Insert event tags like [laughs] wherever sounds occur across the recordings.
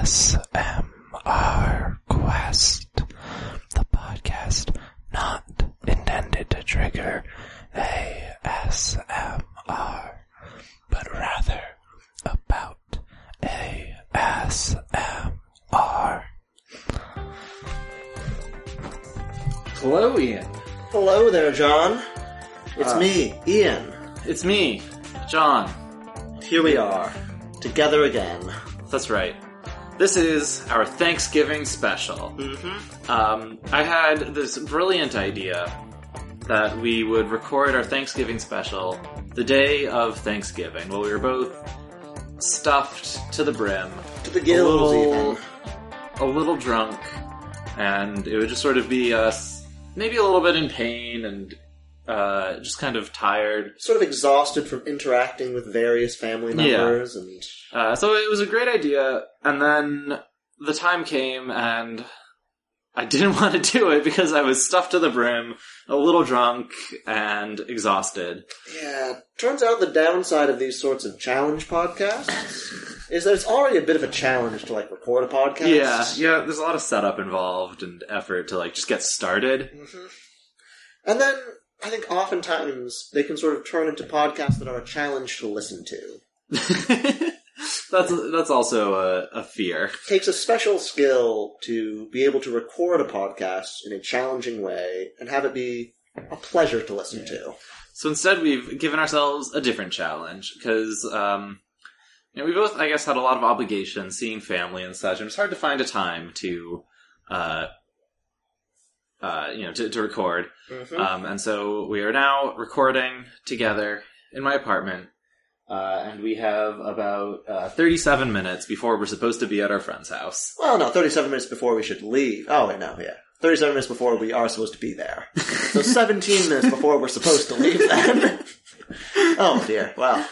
ASMR Quest, the podcast not intended to trigger ASMR, but rather about ASMR. Hello, Ian. Hello there, John. It's Uh. me, Ian. It's me, John. Here we are, together again. That's right. This is our Thanksgiving special. Mm-hmm. Um, I had this brilliant idea that we would record our Thanksgiving special the day of Thanksgiving, while we were both stuffed to the brim, To the gills, a little, even. a little drunk, and it would just sort of be us, maybe a little bit in pain and uh, just kind of tired. Sort of exhausted from interacting with various family Yeah. members and Uh, so it was a great idea, and then the time came, and I [laughs] didn't want to do it because I was stuffed to the brim, a little drunk, and exhausted. yeah. Turns out the downside of these sorts of challenge podcasts [laughs] is that it's already a bit of a challenge to like record a podcast. Yeah, yeah. There's a lot of setup involved and effort to like just get started. hmm And then I think oftentimes they can sort of turn into podcasts that are a challenge to listen to. [laughs] that's that's also a, a fear. takes a special skill to be able to record a podcast in a challenging way and have it be a pleasure to listen to. So instead, we've given ourselves a different challenge because, um, you know, we both, I guess, had a lot of obligations, seeing family and such, and it's hard to find a time to, uh, uh, you know, to, to record. Mhm. Um, and so we are now recording together in my apartment, uh, and we have about uh, 37 minutes before we're supposed to be at our friend's house. well, no, 37 minutes before we should leave. Oh, wait, no, yeah. 37 minutes before we are supposed to be there. [laughs] So 17 minutes before we're supposed to leave then. [laughs] oh dear, wow.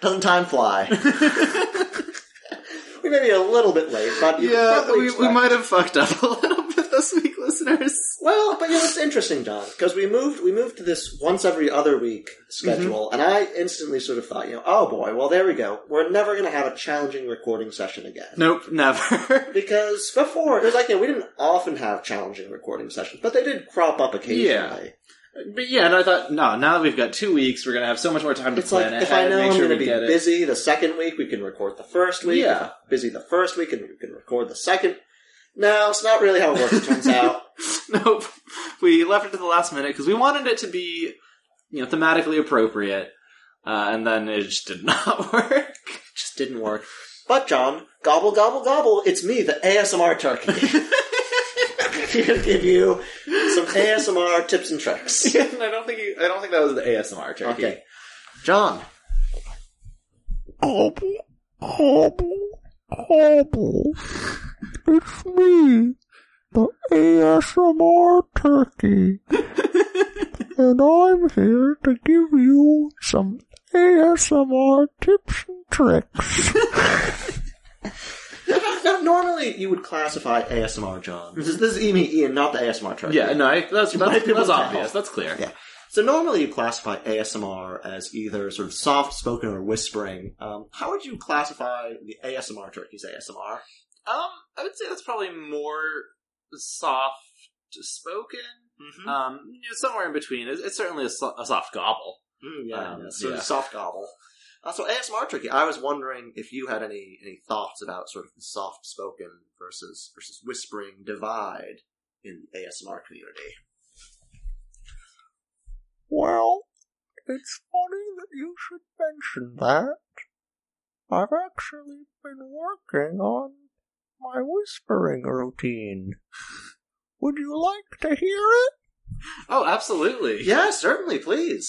Doesn't time fly? [laughs] we may be a little bit late, but you yeah, we, we might have fucked up a little bit this week, listeners. Well, but you know, it's interesting, John, because we moved we moved to this once every other week schedule, mm-hmm. and I instantly sort of thought, you know, oh boy, well there we go. We're never going to have a challenging recording session again. Nope, never. [laughs] Because before, it was like, you know, we didn't often have challenging recording sessions, but they did crop up occasionally. Yeah. But yeah, and I thought, no, now that we've got two weeks, we're gonna have so much more time to It's like, plan if I know make I'm sure going to be busy the second week, we can record the first week. Yeah. Busy the first week, and we can record the second. No, it's not really how it works, it turns out. [laughs] nope, we left it to the last minute because we wanted it to be, you know, thematically appropriate, uh, and then it just did [laughs] not work. just didn't work. But John, gobble gobble gobble, it's me, the ASMR turkey. [laughs] Here to give you some ASMR tips and tricks. Yeah, I don't think you, I don't think that was the ASMR turkey. Okay. John. Gobble gobble hobble. It's me, the ASMR turkey. [laughs] and I'm here to give you some ASMR tips and tricks. [laughs] Now, now, normally you would classify ASMR, John. This is, this is me, Ian, not the ASMR turkey. Yeah, no, I, that's might that's, that's obvious. That's clear. Yeah. So normally you classify ASMR as either sort of soft spoken or whispering. Um, how would you classify the ASMR turkey's ASMR? Um, I would say that's probably more soft spoken. Mm-hmm. Um, you know, somewhere in between. It's, it's certainly a, so- a soft gobble. Mm, yeah, Um, yeah, sort yeah. soft gobble. Uh, so ASMR tricky. I was wondering if you had any any thoughts about sort of the soft spoken versus versus whispering divide in the ASMR community. Well, it's funny that you should mention that. I've actually been working on my whispering routine. Would you like to hear it? Oh, absolutely. Yeah, certainly, please.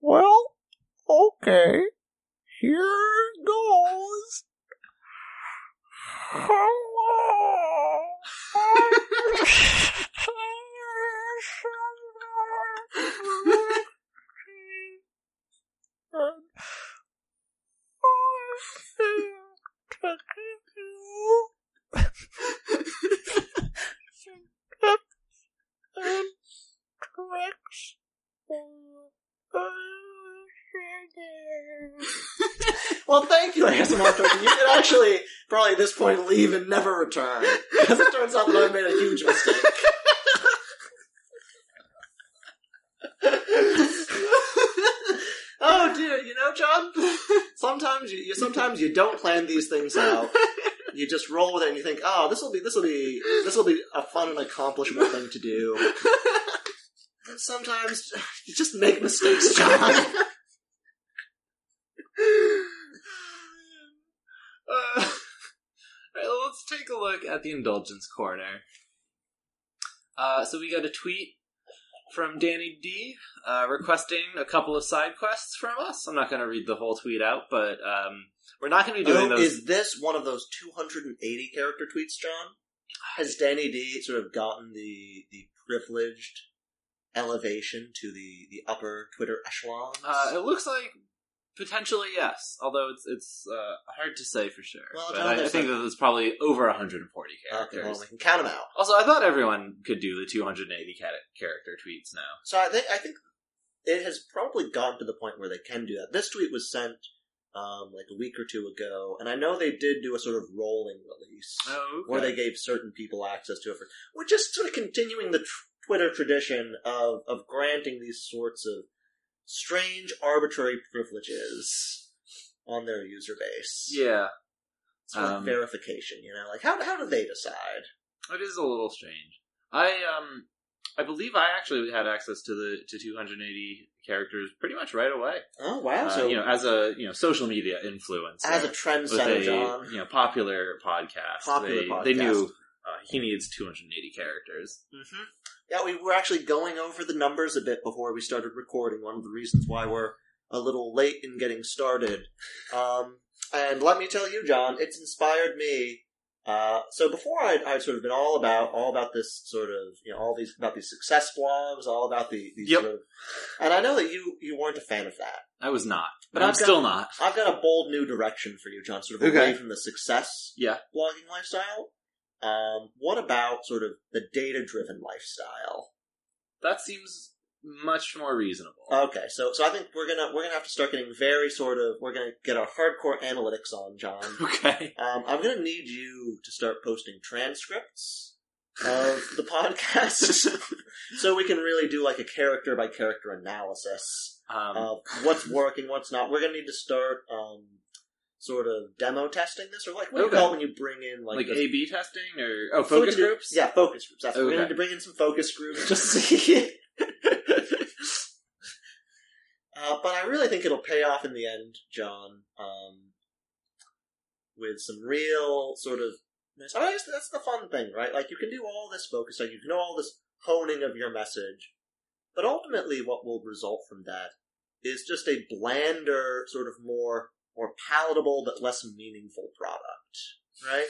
Well, okay. Here it goes. Hello. [laughs] [laughs] [laughs] [laughs] well, thank you, ASMR Turkey. You can actually probably at this point leave and never return because it turns out that I made a huge mistake. [laughs] oh, dear! you know, John. Sometimes you, you sometimes you don't plan these things out. [laughs] You just roll with it and you think, oh, this will be this will be this will be a fun and accomplishable thing to do. [laughs] And sometimes you just make mistakes, John. [laughs] Uh, all right, well, let's take a look at the indulgence corner. Uh, so we got a tweet from Danny D uh, requesting a couple of side quests from us. I'm not going to read the whole tweet out, but um, we're not going to be doing Oh, those. is this one of those 280 character tweets, John? Has Danny D sort of gotten the the privileged elevation to the the upper Twitter echelons? Uh, it looks like potentially yes, although it's it's uh, hard to say for sure. Well, John, I, I think that there's probably over 140 okay, characters. well, we can count them out. Also, I thought everyone could do the 280 cat- character tweets now. So I think I think it has probably gotten to the point where they can do that. This tweet was sent um, like a week or two ago, and I know they did do a sort of rolling release. Oh, where they gave certain people access to it. For, we're just sort of continuing the tr- Twitter tradition of of granting these sorts of strange, arbitrary privileges on their user base. yeah, sort of um, verification. You know, like how how do they decide? it is a little strange. I um, I believe I actually had access to the to 280 characters pretty much right away. Oh wow! Uh, so you know, as a you know social media influencer, as a trendsetter, a John. you know popular podcast, Popular they, podcast. they knew uh, he needs 280 characters. hmm Yeah, we were actually going over the numbers a bit before we started recording. One of the reasons why we're a little late in getting started. Um, and let me tell you, John, it's inspired me. Uh, so before I'd, I'd sort of been all about all about this sort of you know all these about these success blogs, all about the these Yep. sort of, and I know that you you weren't a fan of that. I was not, But I'm got- still not. I've got a bold new direction for you, John. Sort of Okay. away from the success Yeah. blogging lifestyle. Um, what about sort of the data driven lifestyle? That seems much more reasonable. Okay, so so I think we're gonna we're gonna have to start getting very sort of we're gonna get our hardcore analytics on, John. [laughs] okay. Um, I'm gonna need you to start posting transcripts of the podcast, [laughs] so we can really do like a character by character analysis Um, of what's working, what's not. We're gonna need to start um, sort of demo testing this, or like what do you Okay. call it when you bring in like, like the- A/B testing or oh focus groups. Yeah, focus groups. That's what we Okay. need to bring in some focus groups [laughs] just to see. [laughs] uh, but I really think it'll pay off in the end, John. Um, with some real sort of. I that's, that's the fun thing, right? Like you can do all this focus, like you can do all this honing of your message, but ultimately, what will result from that is just a blander, sort of more more palatable but less meaningful product, right?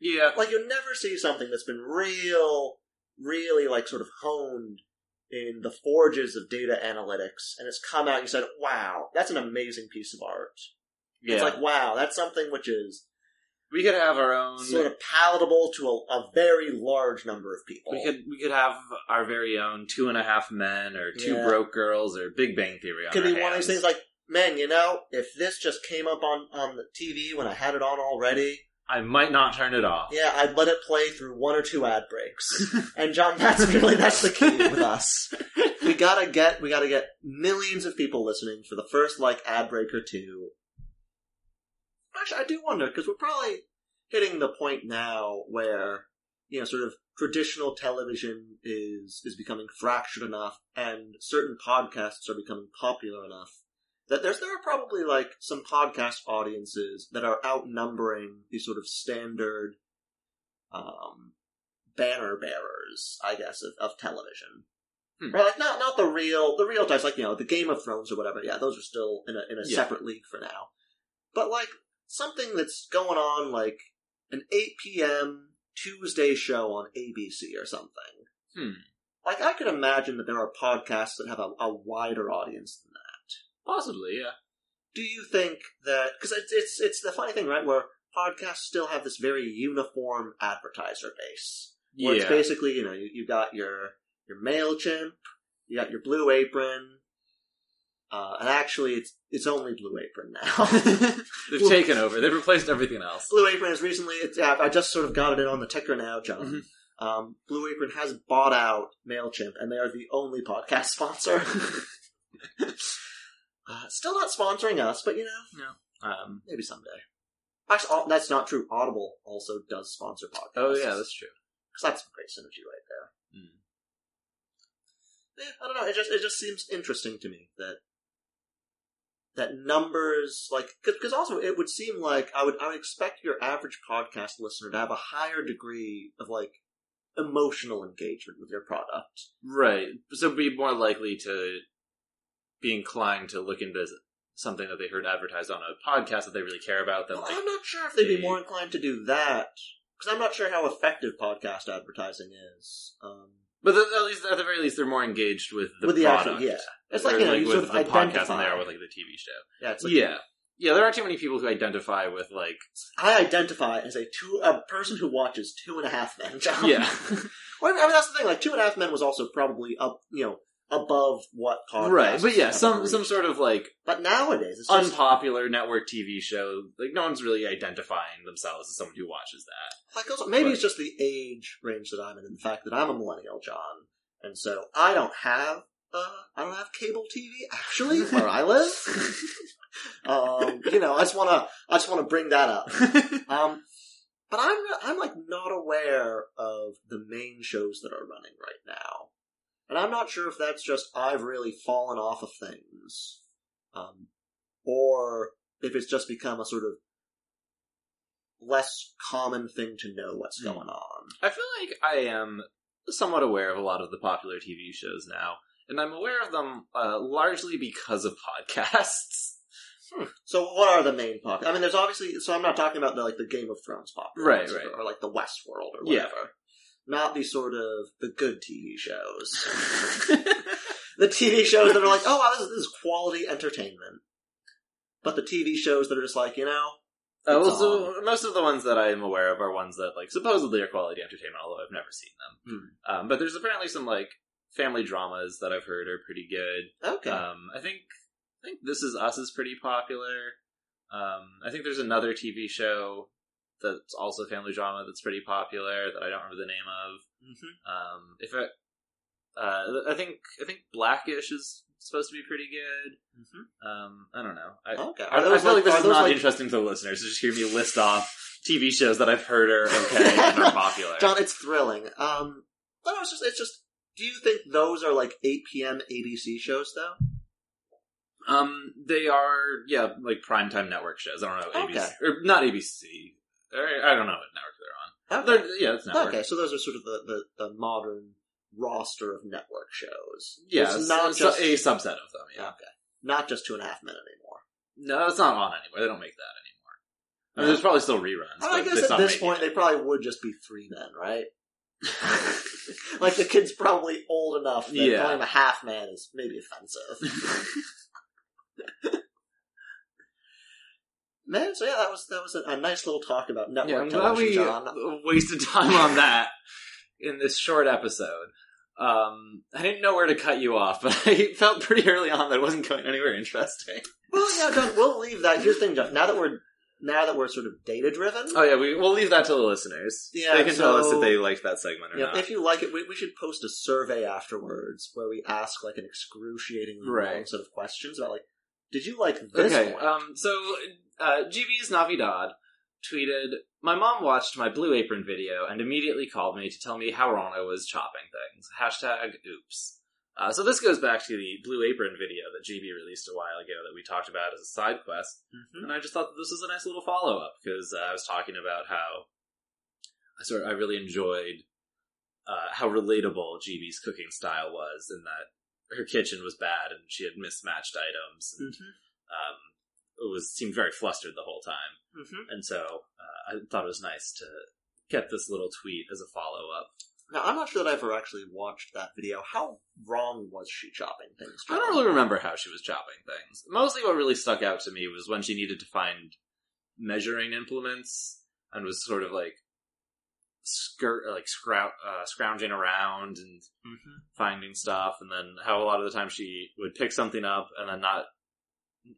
Yeah. like you'll never see something that's been real, really like sort of honed in the forges of data analytics, and it's come out. and You said, "Wow, that's an amazing piece of art." Yeah. It's like, "Wow, that's something which is we could have our own. sort of palatable to a, a very large number of people." we could we could have our very own two and a half men or two Yeah. broke girls or Big Bang Theory. On could our be one of these hands. things like, "Man, you know, if this just came up on on the TV when I had it on already, I might not turn it off. yeah, I'd let it play through one or two ad breaks." [laughs] And John, that's really that's the key with us. We gotta get we gotta get millions of people listening for the first like ad break or two. Actually, I do wonder because we're probably hitting the point now where you know, sort of traditional television is is becoming fractured enough, and certain podcasts are becoming popular enough that there's there are probably like some podcast audiences that are outnumbering the sort of standard um, banner bearers, I guess, of, of television. Hmm. Right, like not not the real the real types, like you know the Game of Thrones or whatever. Yeah, those are still in a in a Yeah. separate league for now. But like something that's going on, like an eight p.m. Tuesday show on ABC or something. Hmm. Like I could imagine that there are podcasts that have a, a wider audience. Possibly, yeah. Do you think that because it's, it's it's the funny thing, right? Where podcasts still have this very uniform advertiser base. Where yeah. it's basically, you know, you, you got your your MailChimp, you got your Blue Apron, Uh, and actually, it's it's only Blue Apron now. [laughs] [laughs] They've taken over. They've replaced everything else. Blue Apron has recently. It's, yeah, I just sort of got it in on the ticker now, John. Mhm. Um, Blue Apron has bought out Mailchimp, and they are the only podcast sponsor. [laughs] uh, still not sponsoring us, but you know, Um, maybe someday. Actually, that's not true. Audible also does sponsor podcasts. oh yeah, that's true. because that's a great synergy right there. Mm. Yeah, I don't know. It just it just seems interesting to me that that numbers like because also it would seem like I would I would expect your average podcast listener to have a higher degree of like emotional engagement with your product. Right. So be more likely to be inclined to look into something that they heard advertised on a podcast that they really care about than Well, like I'm not sure if they'd be more inclined to do that because I'm not sure how effective podcast advertising is. Um, But the, at least, at the very least, they're more engaged with the with the product. actual, yeah, it's like you know, you with sort of podcast identify. and there with like the TV show. yeah, it's like yeah, yeah. There aren't too many people who identify with like I identify as a two a person who watches Two and a Half Men. John. yeah, [laughs] Well, I mean that's the thing. Like Two and a Half Men was also probably up, you know, above what podcasts right. But yeah, some ever some sort of like But nowadays, it's just unpopular network TV show. Like no one's really identifying themselves as someone who watches that. like also, maybe Right. it's just the age range that I'm in, and the fact that I'm a millennial, John, and so I don't have. Uh, I don't have cable TV actually [laughs] where I live. um, you know, I just want to, I just want to bring that up. [laughs] Um, but I'm I'm like not aware of the main shows that are running right now, and I'm not sure if that's just I've really fallen off of things, um, or if it's just become a sort of less common thing to know what's Hmm. going on. I feel like I am somewhat aware of a lot of the popular TV shows now, and I'm aware of them uh, largely because of podcasts. So, what are the main pop? I mean, there's obviously. So, I'm not talking about the like the Game of Thrones popular, Right, right. or, or like the Westworld or Yeah. Not the sort of the good TV shows. [laughs] the TV shows that are like, oh, wow, this is, this is quality entertainment. But the TV shows that are just like, you know, Uh, well, so most of the ones that I'm aware of are ones that like supposedly are quality entertainment, although I've never seen them. Um, but there's apparently some like family dramas that I've heard are pretty good. okay. Um, I think I think This Is Us is pretty popular. Um, I think there's another TV show that's also family drama that's pretty popular that I don't remember the name of. hmm Um, if it, uh, I think I think Blackish is supposed to be pretty good. hmm Um, I don't know. I, Okay. I, Are those I feel like, this are is those not like- interesting to the listeners to just hear me list off TV shows that I've heard are okay and are [laughs] popular. John, it's thrilling. Um, but it's just, it's just. Do you think those are like 8 p.m. ABC shows though? Um, they are yeah, like primetime network shows. I don't know ABC Okay. or not ABC. I don't know what network they're on. Okay. They're, yeah, it's network. Okay, so those are sort of the, the, the modern roster of network shows. Yeah, it's not just a subset of them. Yeah, okay, not just two and a half men anymore. no, it's not on anymore. They don't make that anymore. I mean, there's probably still reruns. I but they guess at this point it. they probably would just be three men, right? [laughs] like the kid's probably old enough that Yeah. calling him a half man is maybe offensive. [laughs] [laughs] Man, so yeah, that was that was a, a nice little talk about yeah, network I'm glad television, we John. wasted time on that in this short episode. Um, I didn't know where to cut you off, [laughs] but I felt pretty early on that it wasn't going anywhere interesting. Well, yeah, John, we'll leave that. Here's the thing, John. Now that we're now that we're sort of data driven, Oh yeah, we we'll leave that to the listeners. Yeah, they can tell us if they liked that segment or know, not. if you like it, we, we should post a survey afterwards where we ask like an excruciating Right. long set of questions about like, did you like this okay, one? um, so uh, Gibi's Navidad tweeted, "My mom watched my Blue Apron video and immediately called me to tell me how wrong I was chopping things." Hashtag Oops. Uh, so this goes back to the Blue Apron video that GB released a while ago that we talked about as a side quest. Mhm. And I just thought that this was a nice little follow up because uh, I was talking about how I sort of, I really enjoyed uh, how relatable Gibi's cooking style was, and that her kitchen was bad and she had mismatched items. And, Mhm. um, was seemed very flustered the whole time, Mhm. and so uh, I thought it was nice to get this little tweet as a follow up. Now, I'm not sure that I ever actually watched that video. How wrong was she chopping things? I don't really remember how she was chopping things. Mostly, what really stuck out to me was when she needed to find measuring implements and was sort of like skirt like scrou- uh, scrounging around and Mm-hmm. finding stuff, and then how a lot of the time she would pick something up and then not,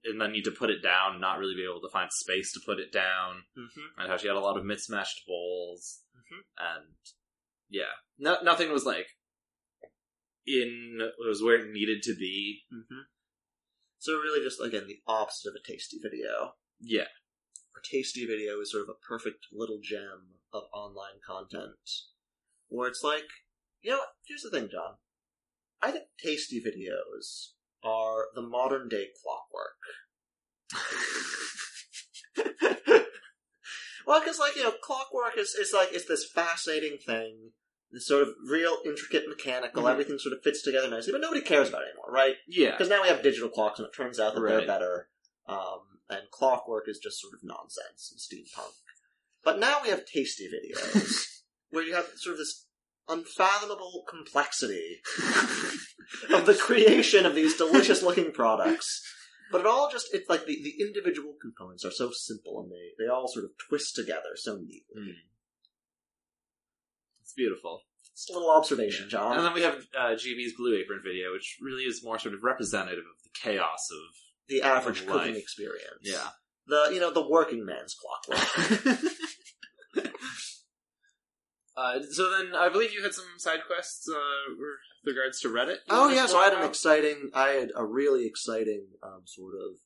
and then need to put it down, and not really be able to find space to put it down, Mm-hmm. and how she had a lot of mismatched bowls, Mhm. and yeah, no, nothing was like in was where it needed to be. Mm-hmm. So really, just again the opposite of a tasty video. Yeah, A tasty video is sort of a perfect little gem of online content, where it's like, you know, here's the thing, John. I think tasty videos are the modern day clockwork. [laughs] well, because like you know, clockwork is is like it's this fascinating thing, this sort of real intricate mechanical. Mhm. Everything sort of fits together nicely, but nobody cares about it anymore, right? yeah, Because now we have digital clocks, and it turns out that they're better. Um, and clockwork is just sort of nonsense and steampunk. But now we have tasty videos, [laughs] where you have sort of this unfathomable complexity [laughs] of the creation of these delicious looking products. But it all just, it's like the, the individual components are so simple and they, they all sort of twist together so neatly. Mm. it's beautiful. It's a little observation, John. And then we have uh, Gibi's Blue Apron video, which really is more sort of representative of the chaos of the average of cooking life. experience. yeah. The, you know, the working man's clockwork. [laughs] uh, so then, I believe you had some side quests uh, with regards to Reddit. Oh yeah, so I had an exciting, I had a really exciting um, sort of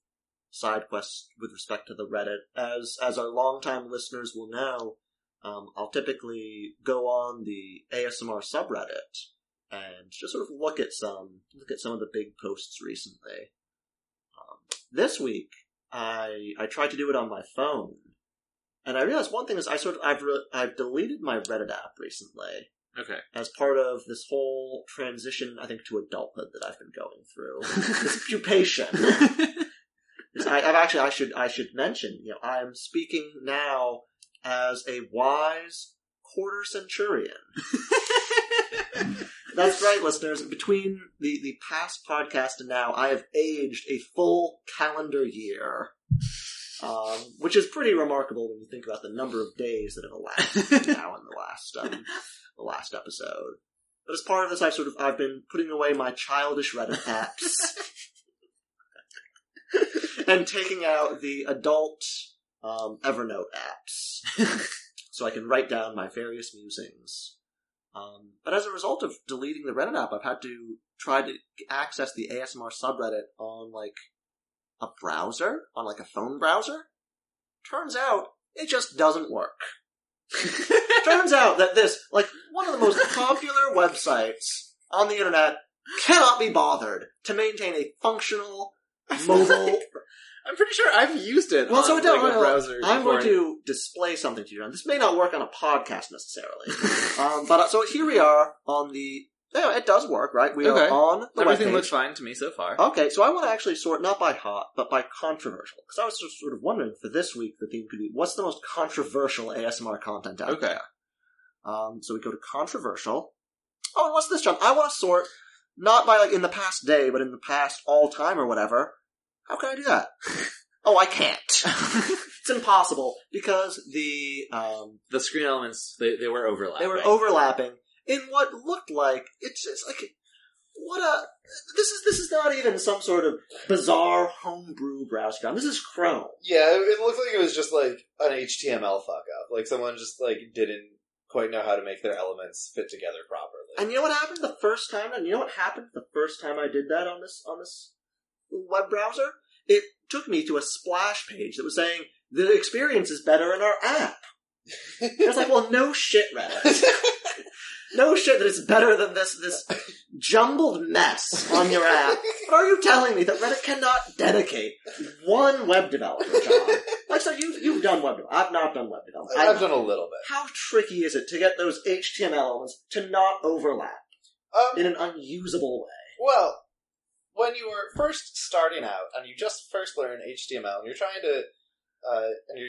side quest with respect to the Reddit. As as our longtime listeners will know, um, I'll typically go on the ASMR subreddit and just sort of look at some look at some of the big posts recently. Um, this week, I I tried to do it on my phone, and I realized one thing is I sort of I've re- I've deleted my Reddit app recently Okay. as part of this whole transition, I think, to adulthood that I've been going through. [laughs] this pupation. I, I've actually, I should, I should mention, you know, I am speaking now as a wise quarter centurion. [laughs] That's right, listeners. Between the, the past podcast and now, I have aged a full calendar year. Um, which is pretty remarkable when you think about the number of days that have elapsed now in the last um, the last episode. But as part of this, I've sort of I've been putting away my childish Reddit apps [laughs] and taking out the adult um, Evernote apps, so I can write down my various musings. Um, but as a result of deleting the Reddit app, I've had to try to access the ASMR subreddit on like a browser, on like a phone browser. Turns out it just doesn't work. [laughs] Turns out that this, like, one of the most popular websites on the internet cannot be bothered to maintain a functional mobile. [laughs] I'm pretty sure I've used it. Well, on, so it don't- like, a no, browser. I'm going to display something to you. And this may not work on a podcast necessarily. [laughs] um, but uh, so here we are on the. Yeah, it does work, right? We Okay. are on the Everything webpage. looks fine to me so far. Okay, so I want to actually sort not by hot, but by controversial. Because I was just sort of wondering for this week the theme could be what's the most controversial ASMR content out Okay. there. Um, so we go to controversial. Oh, and what's this, John? I want to sort not by like in the past day, but in the past all time or whatever. How can I do that? [laughs] oh, I can't. [laughs] it's impossible because the um, the screen elements they, they were overlapping. they were overlapping in what looked like it's just like what a this is this is not even some sort of bizarre homebrew browser. This is Chrome. Yeah, it, it looked like it was just like an HTML fuck up. Like someone just like didn't quite know how to make their elements fit together properly. And you know what happened the first time? And you know what happened the first time I did that on this on this web browser? It took me to a splash page that was saying the experience is better in our app. [laughs] I was like, well, no shit, Reddit. [laughs] No shit that it's better than this this jumbled mess on your app. But are you telling me that Reddit cannot dedicate one web developer, job? Like, so you've, you've done web development. I've not done web development. I've done a little bit. How tricky is it to get those HTML elements to not overlap Um, in an unusable way? Well, when you were first starting out and you just first learn HTML and you're trying to, uh, and you're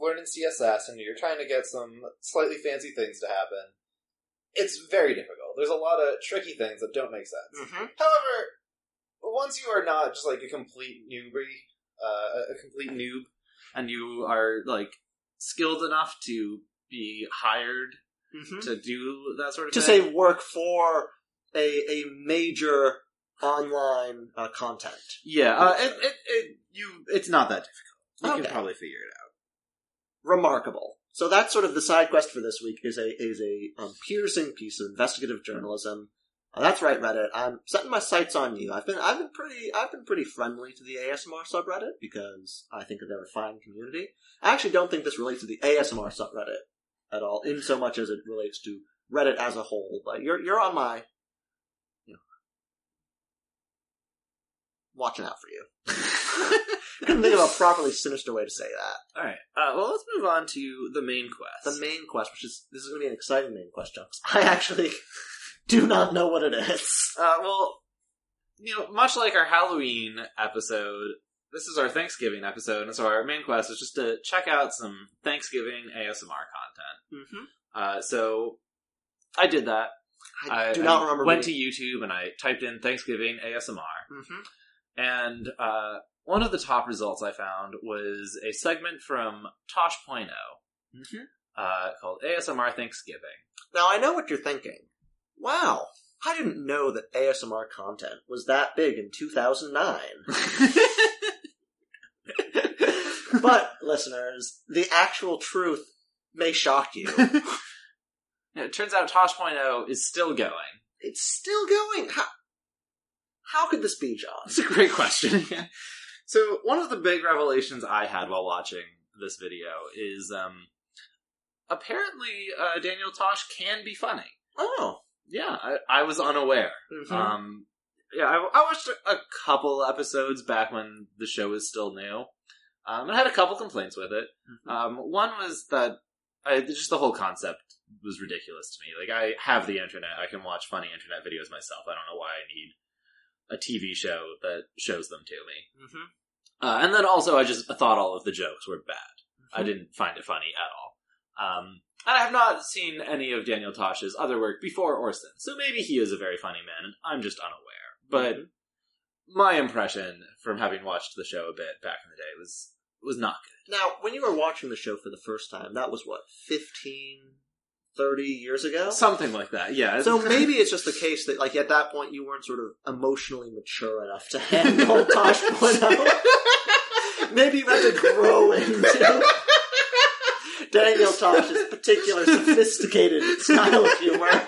learning CSS and you're trying to get some slightly fancy things to happen, it's very difficult. There's a lot of tricky things that don't make sense. Mm-hmm. However, once you are not just like a complete newbie, uh, a- complete noob, and you are like skilled enough to be hired Mhm. to do that sort of to thing. say work for a a major online uh, content. yeah, uh, it, it, it, you, it's not that difficult. You Okay. can probably figure it out. Remarkable. So that's sort of the side quest for this week is a is a um, piercing piece of investigative journalism. Uh, that's right, Reddit. I'm setting my sights on you. I've been I've been pretty I've been pretty friendly to the ASMR subreddit because I think that they're a fine community. I actually don't think this relates to the ASMR subreddit at all, in so much as it relates to Reddit as a whole. But you're you're on my you know watching out for you. [laughs] [laughs] I couldn't think of a properly sinister way to say that. All right. Uh, well, let's move on to the main quest. The main quest, which is this is going to be an exciting main quest, Chunks. [laughs] I actually do not know what it is. Uh, well, you know, much like our Halloween episode, this is our Thanksgiving episode, and so our main quest is just to check out some Thanksgiving ASMR content. Mm-hmm. Uh, so I did that. I, do not I remember. Went to YouTube and I typed in Thanksgiving ASMR, hmm and uh, one of the top results I found was a segment from Tosh.0 hmm uh, called ASMR Thanksgiving. Now I know what you're thinking. Wow, I didn't know that ASMR content was that big in 2009. [laughs] but listeners, the actual truth may shock you. [laughs] It turns out Tosh.0 is still going. it's still going. How, how could this be, John? It's a great question. [laughs] so one of the big revelations I had while watching this video is um apparently uh, Daniel Tosh can be funny. Oh, Yeah, I, I was unaware. Mhm. Um, yeah, I, I watched a, couple episodes back when the show was still new. Um, and I had a couple complaints with it. Mhm. Um, one was that I, just the whole concept was ridiculous to me. Like, I have the internet; I can watch funny internet videos myself. I don't know why I need a TV show that shows them to me. Mhm. Uh, and then also, I just thought all of the jokes were bad. I Mhm. didn't find it funny at all. Um, and I have not seen any of Daniel Tosh's other work before or since, so maybe he is a very funny man, and I'm just unaware. But Mhm. my impression from having watched the show a bit back in the day was was not good. Now, when you were watching the show for the first time, that was what, 15, 30 years ago? Something like that, yeah. So maybe it's just the case that, like, at that point you weren't sort of emotionally mature enough to handle [laughs] Tosh.0. maybe you had to grow into Daniel Tosh's particular sophisticated style of humor. [laughs]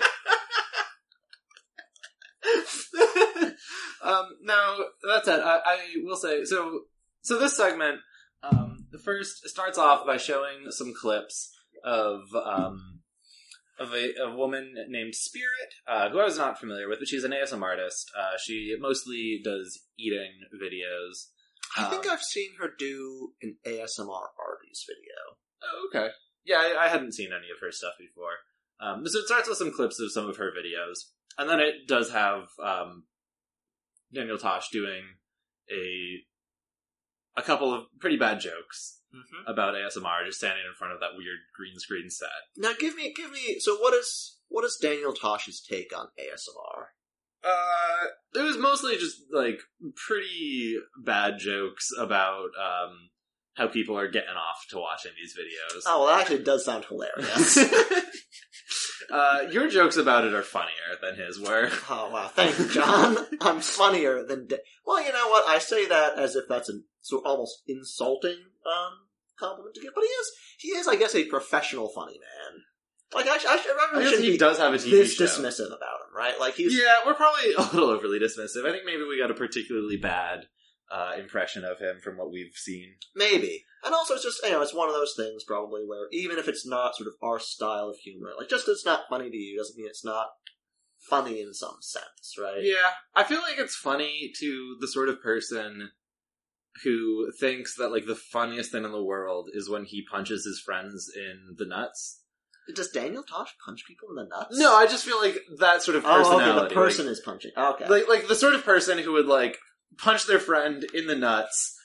um, now that's it. I, I will say so. So this segment, um, the first starts off by showing some clips of um, of a, a woman named Spirit, uh, who I was not familiar with, but she's an ASM artist. Uh, she mostly does eating videos. I think Um, I've seen her do an ASMR Arby's video. Oh, okay. Yeah, I, I hadn't seen any of her stuff before. Um, so it starts with some clips of some of her videos, and then it does have um, Daniel Tosh doing a a couple of pretty bad jokes Mm-hmm. about ASMR, just standing in front of that weird green screen set. Now, give me, give me. So, what is what is Daniel Tosh's take on ASMR? Uh, it was mostly just like pretty bad jokes about um, how people are getting off to watching these videos. Oh, well, that actually does sound hilarious. [laughs] [laughs] uh, your jokes about it are funnier than his were. [laughs] Oh wow, thank you, John. [laughs] I'm funnier than. Da- well, you know what? I say that as if that's a so almost insulting um, compliment to give, but he is he is, I guess, a professional funny man. Like I, sh- I, sh- I I guess he does have a TV this show. dismissive about him, right? Like he's Yeah, we're probably a little overly dismissive. I think maybe we got a particularly bad uh, impression of him from what we've seen. maybe, and also it's just you know it's one of those things probably where even if it's not sort of our style of humor, like just it's not funny to you doesn't mean it's not funny in some sense, right? Yeah, I feel like it's funny to the sort of person who thinks that like the funniest thing in the world is when he punches his friends in the nuts. Does Daniel Tosh punch people in the nuts? No, I just feel like that sort of Oh, personality. okay. The person is punching. Okay. like, like like the sort of person who would like punch their friend in the nuts,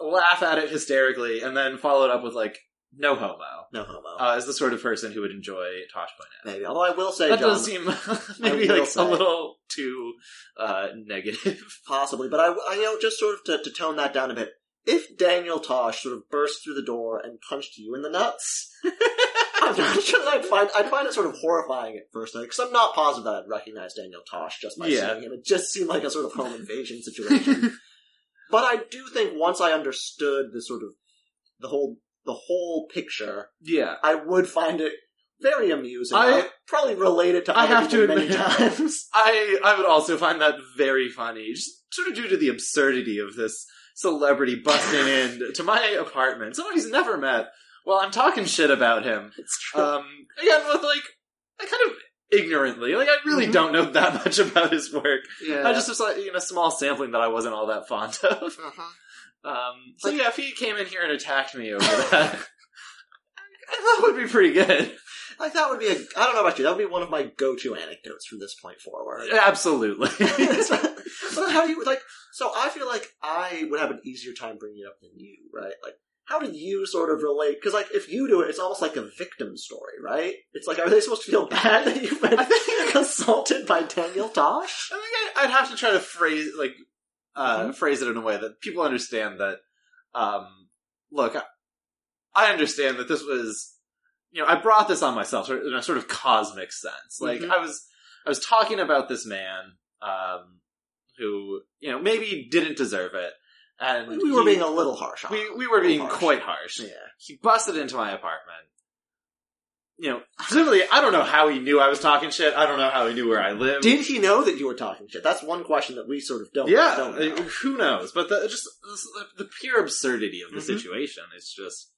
laugh at it hysterically, and then follow it up with like no homo. no homo. Uh, is the sort of person who would enjoy Tosh Point Maybe. Although I will say, That John, does seem [laughs] maybe like say. a little too uh, negative. [laughs] possibly, but I, I you know just sort of to, to tone that down a bit. If Daniel Tosh sort of burst through the door and punched you in the nuts, [laughs] I sometimes I'd find I'd find it sort of horrifying at first because I'm not positive that I'd recognize Daniel Tosh just by Yeah. seeing him. It just seemed like a sort of home invasion situation. But I do think once I understood the sort of the whole the whole picture, Yeah. I would find it very amusing. I- I, probably relate it to I other have to people many admit- times. [laughs] I I would also find that very funny, just sort of due to the absurdity of this celebrity busting [laughs] in to my apartment, someone he's never met. Well, I'm talking shit about him. It's true. Um, again, with like, I kind of ignorantly, like I really Mhm. don't know [laughs] that much about his work. yeah. I just was like, you know, small sampling that I wasn't all that fond of. Uh-huh. Um, so yeah, if he came in here and attacked me over [laughs] that, that would be pretty good. Like that would be a. I don't know about you. That would be one of my go-to anecdotes from this point forward. Absolutely. [laughs] but how do you like? So I feel like I would have an easier time bringing it up than you, right? Like, how do you sort of relate? Because like, if you do it, it's almost like a victim story, right? It's like, are they supposed to feel bad that you've been I think- [laughs] assaulted by Daniel Tosh? I think I'd have to try to phrase like uh, Mhm. phrase it in a way that people understand that. Um, look, I, I understand that this was, you know, I brought this on myself in a sort of cosmic sense. Like Mhm. I was, I was talking about this man um, who, you know, maybe didn't deserve it, and We were he- being a little harsh. On we we were being Harsh. quite harsh. Yeah. He busted into my apartment. You know, presumably, I don't know how he knew I was talking shit. I don't know how he knew where I lived. Did he know that you were talking shit? That's one question that we sort of don't. yeah, don't uh, know. who knows? But the, just the, the pure absurdity of the Mhm. situation is just.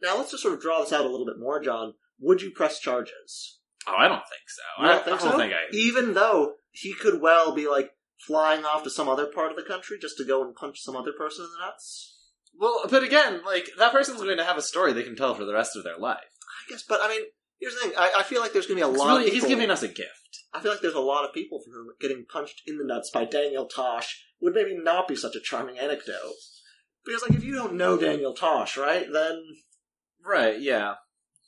Now let's just sort of draw this out a little bit more, John. Would you press charges? Oh, I don't think so. I, don't think I don't so? think I. Even though he could well be like flying off to some other part of the country just to go and punch some other person in the nuts. Well, but again, like that person's going to have a story they can tell for the rest of their life. I guess, but I mean, here's the thing. I, I feel like there's going to be a lot really- of people. he's giving us a gift. I feel like there's a lot of people for whom getting punched in the nuts by Daniel Tosh would maybe not be such a charming anecdote. Because, like, if you don't know Daniel Tosh, right, then Right? Yeah.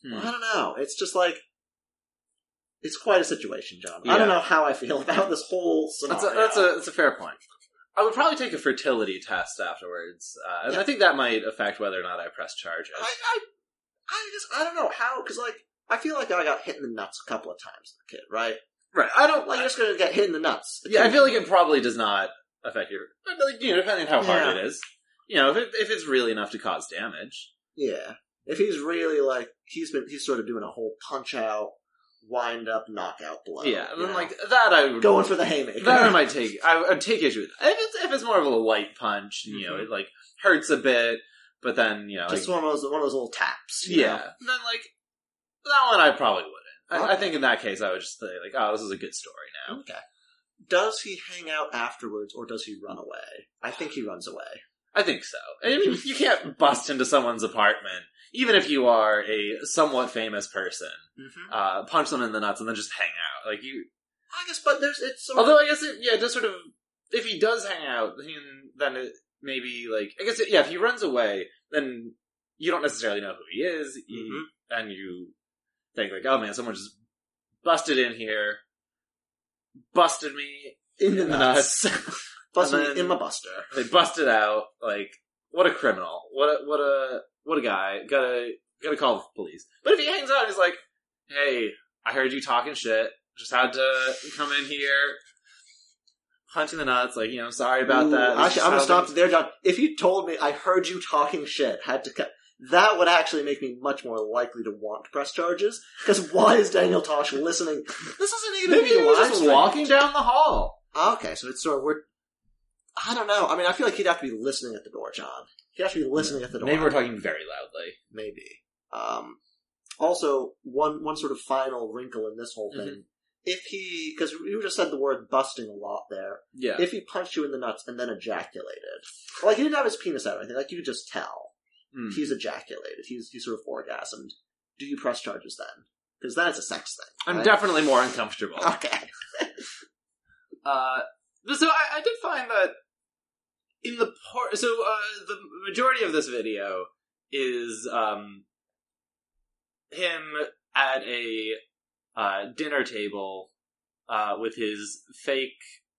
Hmm. I don't know. It's just like it's quite a situation, John. I don't know how I feel about this whole That's scenario. a, that's a that's a fair point. I would probably take a fertility test afterwards, uh, and Yeah. I think that might affect whether or not I press charges. I, I, I just, I don't know how, because like, I feel like I got hit in the nuts a couple of times as a kid, right? right? I don't Like, you're just gonna get hit in the nuts. Yeah, I feel like it probably does not affect your. Like, you know, depending on how hard Yeah. it is. You know, if it, if it's really enough to cause damage. Yeah. If he's really like, he's been, he's sort of doing a whole punch out, wind up, knockout blow. yeah, then know? like that, I would going for the haymaker. that I might take. I would take issue with. If it's if it's more of a light punch, you know, Mhm. it like hurts a bit, but then you know, just like, one of those, one of those little taps. yeah, know? then like that one, I probably wouldn't. I, I think in that case, I would just say like, oh, this is a good story now. Okay. Does he hang out afterwards, or does he run away? I think he runs away. I think so. I mean, you can't bust into someone's apartment, even if you are a somewhat famous person. Mm-hmm. uh, punch them in the nuts and then just hang out. Like you, I guess, but there's it's sort although of, I guess it, yeah, just sort of if he does hang out, then then it maybe like I guess it, yeah, if he runs away, then you don't necessarily know who he is, you, and you think like, oh man, someone just busted in here, busted me in the in the nuts, nuts. [laughs] bust and me in my buster. they busted out. Like what a criminal! What a what a what a guy! Gotta gotta call the police. But if he hangs out, and he's like, "Hey, I heard you talking shit. Just had to come in here, punching the nuts. Like, you know, I'm sorry about Ooh, that." This Actually, I'm gonna stop things- there, John. If you told me I heard you talking shit, had to cut. That would actually make me much more likely to want to press charges. Because why is Daniel Tosh listening? This isn't even Maybe he was live just streamed. walking down the hall. Ah, okay, so it's sort of we're. I don't know. I mean, I feel like he'd have to be listening at the door, John. He'd have to be listening at the door. Maybe we're talking very loudly. maybe. Um, also, one one sort of final wrinkle in this whole thing. If he, because you just said the word busting a lot there. Yeah. If he punched you in the nuts and then ejaculated, like he didn't have his penis out or anything, like you could just tell Hmm. he's ejaculated. He's he's sort of orgasmed. Do you press charges then? Because then it's a sex thing. I'm definitely more uncomfortable. okay. [laughs] Uh, so I, I did find that in the part, so uh, the majority of this video is um, him at a uh, dinner table uh, with his fake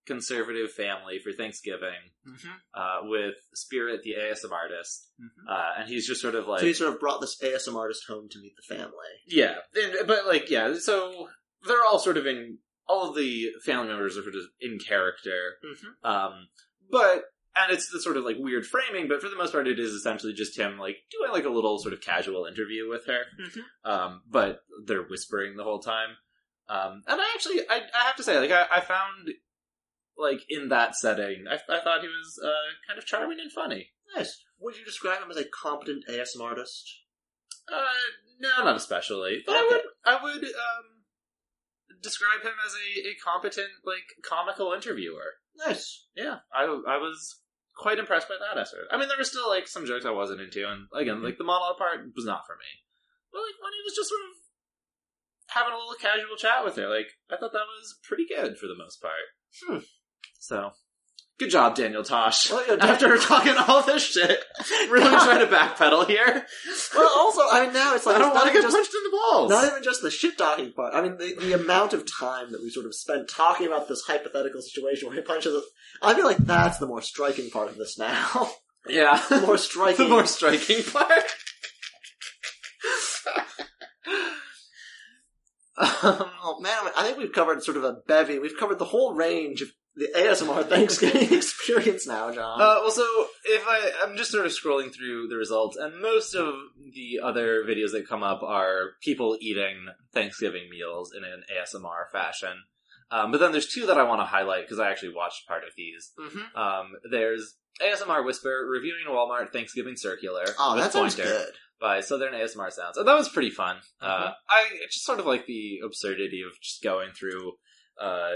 conservative family for Thanksgiving Mm-hmm. uh, with Spirit, the ASM artist, Mm-hmm. uh, and he's just sort of like so he sort of brought this ASM artist home to meet the family. Yeah, and, but like yeah, so they're all sort of in all of the family members are sort of in character, Mm-hmm. um, but and it's the sort of like weird framing, but for the most part, it is essentially just him like doing like a little sort of casual interview with her, Mhm. um, but they're whispering the whole time. Um, and I actually, I, I have to say, like I, I found like in that setting, I, I thought he was uh, kind of charming and funny. Nice. Would you describe him as a competent ASMR artist? Uh, no, not especially. But I would, I would um, describe him as a, a competent, like, comical interviewer. Nice. Yeah, I, I was quite impressed by that effort. I mean, there were still like some jokes I wasn't into, and again, like the monologue part was not for me. But like when he was just sort of having a little casual chat with her, like I thought that was pretty good for the most part. Hmm. So. Good job, Daniel Tosh. Well, Dan- After talking all this shit, really trying to backpedal here. Well, also, I mean, now it's like I don't want to get just punched in the balls. Not even just the shit talking part. I mean, the, the amount of time that we sort of spent talking about this hypothetical situation where he punches us. I feel like that's the more striking part of this now. [laughs] yeah, the more striking. the more striking part. [laughs] um, Oh man, I think we've covered sort of a bevy. We've covered the whole range of the ASMR Thanksgiving [laughs] experience now, John. uh, well, so if I, I'm just sort of scrolling through the results, and most of the other videos that come up are people eating Thanksgiving meals in an ASMR fashion. Um, but then there's two that I want to highlight because I actually watched part of these. mm-hmm. Um, there's ASMR Whisper reviewing a Walmart Thanksgiving circular. Oh, that sounds good. by Southern ASMR Sounds. And that was pretty fun. Uh, Mhm. I just sort of like the absurdity of just going through, uh,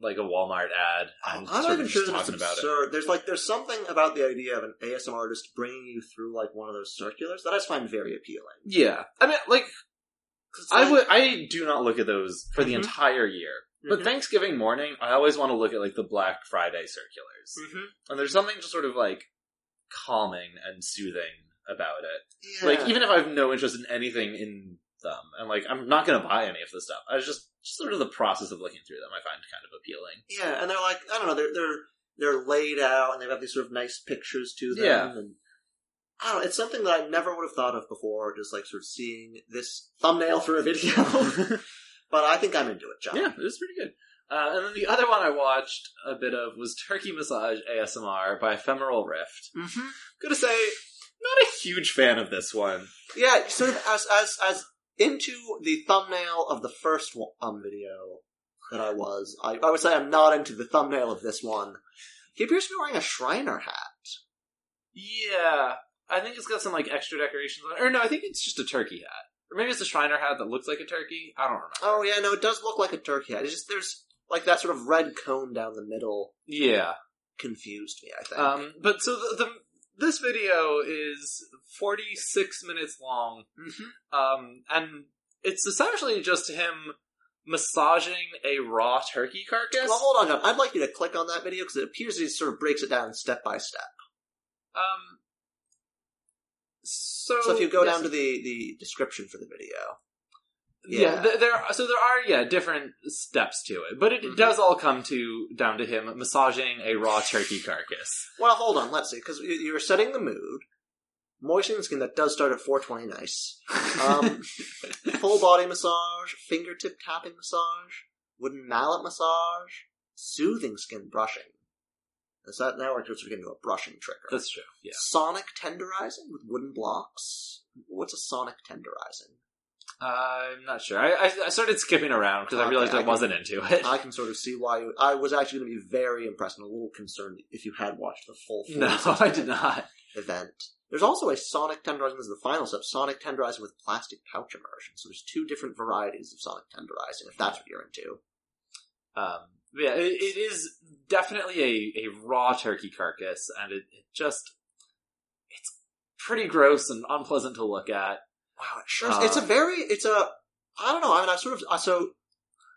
like a Walmart ad I'm not even sure that it's talking about it. absurd. There's like there's something about the idea of an ASMR artist bringing you through like one of those circulars that I just find very appealing. Yeah, I mean, like, I like- would, I do not look at those for the Mhm. entire year. But Mhm. Thanksgiving morning, I always want to look at like the Black Friday circulars, Mhm. and there's something just sort of like calming and soothing about it. Yeah. Like even if I have no interest in anything in them, and like I'm not going to buy any of this stuff, I just just sort of the process of looking through them, I find kind of appealing. Yeah, and they're like I don't know, they're they're they're laid out and they've got these sort of nice pictures to them. Yeah. And I don't know, it's something that I never would have thought of before, just like sort of seeing this thumbnail for a video. [laughs] but I think I'm into it, John. Yeah, it was pretty good. Uh, and then the other one I watched a bit of was Turkey Massage ASMR by Ephemeral Rift. Mm-hmm. Gonna say, not a huge fan of this one. Yeah, sort of as as as into the thumbnail of the first one, um video that I was. I, I would say I'm not into the thumbnail of this one. He appears to be wearing a Shriner hat. Yeah, I think it's got some like extra decorations on it. Or no, I think it's just a turkey hat. Or maybe it's a Shriner hat that looks like a turkey. I don't remember. Oh yeah, no, it does look like a turkey hat. It's just there's like that sort of red cone down the middle Yeah. confused me. I think. Um, but so the, the this video is 46 minutes long. Mhm. Um, and it's essentially just him massaging a raw turkey carcass. Well, hold on, John. I'd like you to click on that video because it appears he sort of breaks it down step by step. Um. So, So if you go yes, down to the the description for the video, yeah, yeah. th- there. Are, so there are yeah different steps to it, but it Mhm. does all come to down to him massaging a raw turkey carcass. Well, hold on. Let's see, because you're setting the mood. Moistening skin that does start at 420 nice. Um, [laughs] full body massage, fingertip tapping massage, wooden mallet massage, soothing skin brushing. Is that now we're just getting to a brushing trigger? That's true. Yeah. Sonic tenderizing with wooden blocks. What's a sonic tenderizing? I'm not sure. I, I, I started skipping around because I Okay, realized I I, can- wasn't into it. I can sort of see why you. I was actually going to be very impressed and a little concerned if you had watched the full. no, [laughs] I did not. event. There's also a sonic tenderizing. This is the final step. Sonic tenderizing with plastic pouch immersion. So there's two different varieties of sonic tenderizing. If that's what you're into. Um, yeah, it, it is definitely a, a raw turkey carcass, and it, it just it's pretty gross and unpleasant to look at. Wow, it sure. Uh, it's a very. It's a. I don't know. I mean, I sort of. I so.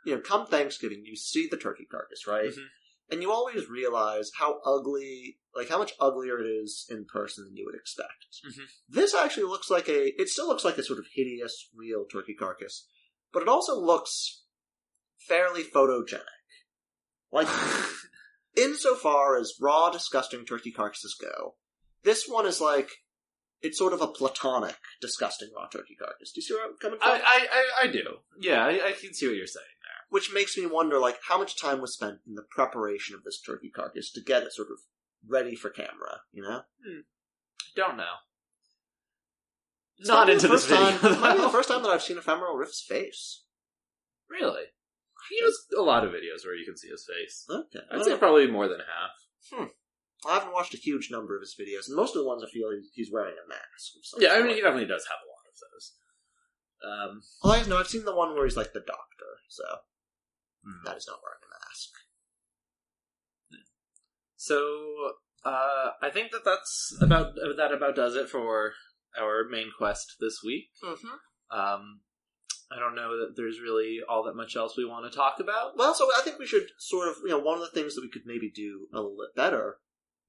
You know, come Thanksgiving, you see the turkey carcass, right? Mhm. And you always realize how ugly, like how much uglier it is in person than you would expect. Mhm. This actually looks like a. It still looks like a sort of hideous, real turkey carcass, but it also looks fairly photogenic. Like [laughs] insofar as raw, disgusting turkey carcasses go, this one is like it's sort of a platonic, disgusting raw turkey carcass. Do you see where I'm coming from? I, I, I, I do. Yeah, I, I can see what you're saying there. Which makes me wonder, like, how much time was spent in the preparation of this turkey carcass to get it sort of ready for camera. You know, hmm. Don't know. It's Not into this first video. Time, it might be the [laughs] first time that I've seen Ephemeral Rift's face. Really? He has a lot of videos where you can see his face. Okay, I'd say probably more than half. Hmm. I haven't watched a huge number of his videos, and most of the ones I feel he's- wearing a mask. Yeah, I mean, he definitely does have a lot of those. Um, Well, I know I've seen the one where he's like the doctor, so hmm. that is not wearing a mask. So uh, I think that that's about that about does it for our main quest this week. Mm-hmm. Um, I don't know that there's really all that much else we want to talk about. Well, so I think we should sort of, you know, one of the things that we could maybe do a little bit better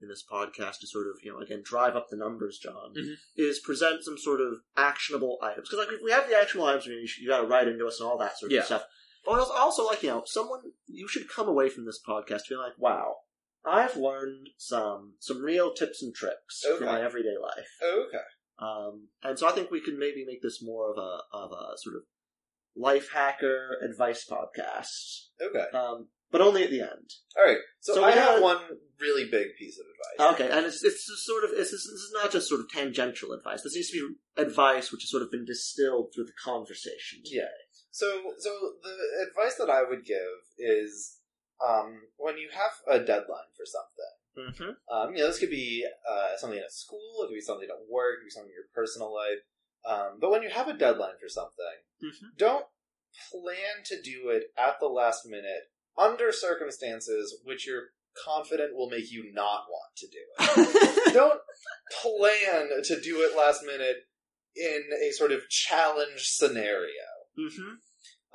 in this podcast to sort of, you know, again, drive up the numbers, John, Mhm. is present some sort of actionable items. Because, like, if we have the actionable items, you, you got to write into us and all that sort Yeah. of stuff. But also- also, like, you know, someone, you should come away from this podcast feeling like, wow, I've learned some some real tips and tricks Okay. for my everyday life. Okay. Um, and so I think we can maybe make this more of a of a sort of life hacker advice podcast, Okay. um, but only at the end. All right. So, So I we have had- one really big piece of advice. Okay, and it's it's just sort of it's, this is not just sort of tangential advice. This needs to be advice which has sort of been distilled through the conversation. Yeah. So, so the advice that I would give is, um, when you have a deadline for something, Mm-hmm. um, you know, this could be uh, something at school, it could be something at work, it could be something in your personal life. Um, but when you have a deadline for something, Mhm. don't plan to do it at the last minute under circumstances which you're confident will make you not want to do it. [laughs] don't plan to do it last minute in a sort of challenge scenario. mm-hmm.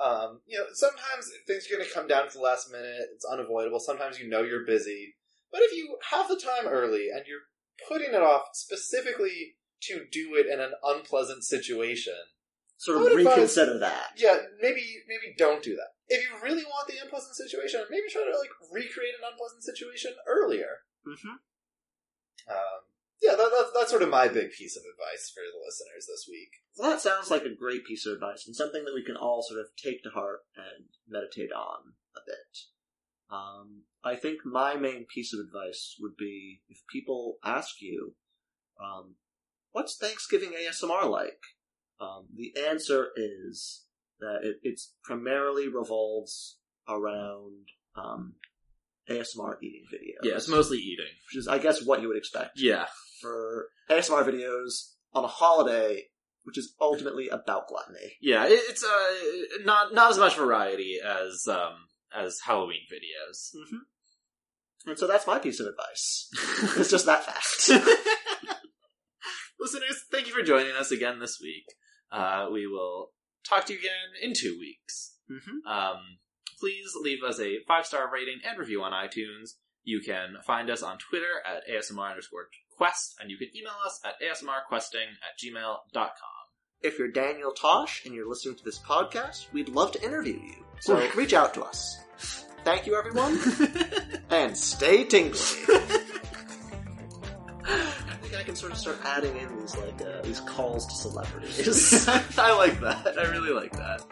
Um, you know, sometimes things are going to come down to the last minute. It's unavoidable. Sometimes you know you're busy. But if you have the time early and you're putting it off specifically to do it in an unpleasant situation, Sort of would advise- reconsider that. yeah, maybe maybe don't do that. If you really want the unpleasant situation, maybe try to like recreate an unpleasant situation earlier. Mm-hmm. Um, yeah, that, that, that's sort of my big piece of advice for the listeners this week. Well, that sounds like a great piece of advice and something that we can all sort of take to heart and meditate on a bit. Um, I think my main piece of advice would be if people ask you, um, what's Thanksgiving ASMR like? Um, the answer is that it it's primarily revolves around um, ASMR eating videos. Yeah, it's mostly eating. which is, I guess, what you would expect Yeah, for ASMR videos on a holiday, which is ultimately about gluttony. yeah. It, it's uh not not as much variety as um as Halloween videos. Mm-hmm. And so that's my piece of advice. [laughs] It's just that fact. [laughs] [laughs] Listeners, thank you for joining us again this week. Uh, we will talk to you again in two weeks. mm-hmm. Um, please leave us a five star rating and review on iTunes. You can find us on Twitter at ASMR underscore quest, and you can email us at asmrquesting at gmail.com. If you're Daniel Tosh and you're listening to this podcast, we'd love to interview you. So reach out to us. Thank you, everyone, [laughs] and stay tingly. [laughs] Can sort of start adding in these like uh, these calls to celebrities. [laughs] I like that. I really like that.